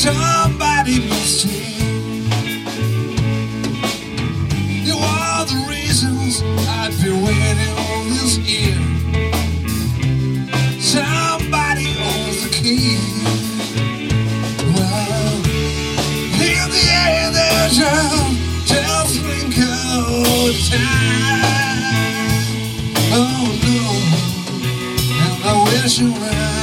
Somebody must hear. You are the reasons I've been waiting all this year. Somebody owns the key. Well, in the air there's a just of time. Oh no, and I wish you well.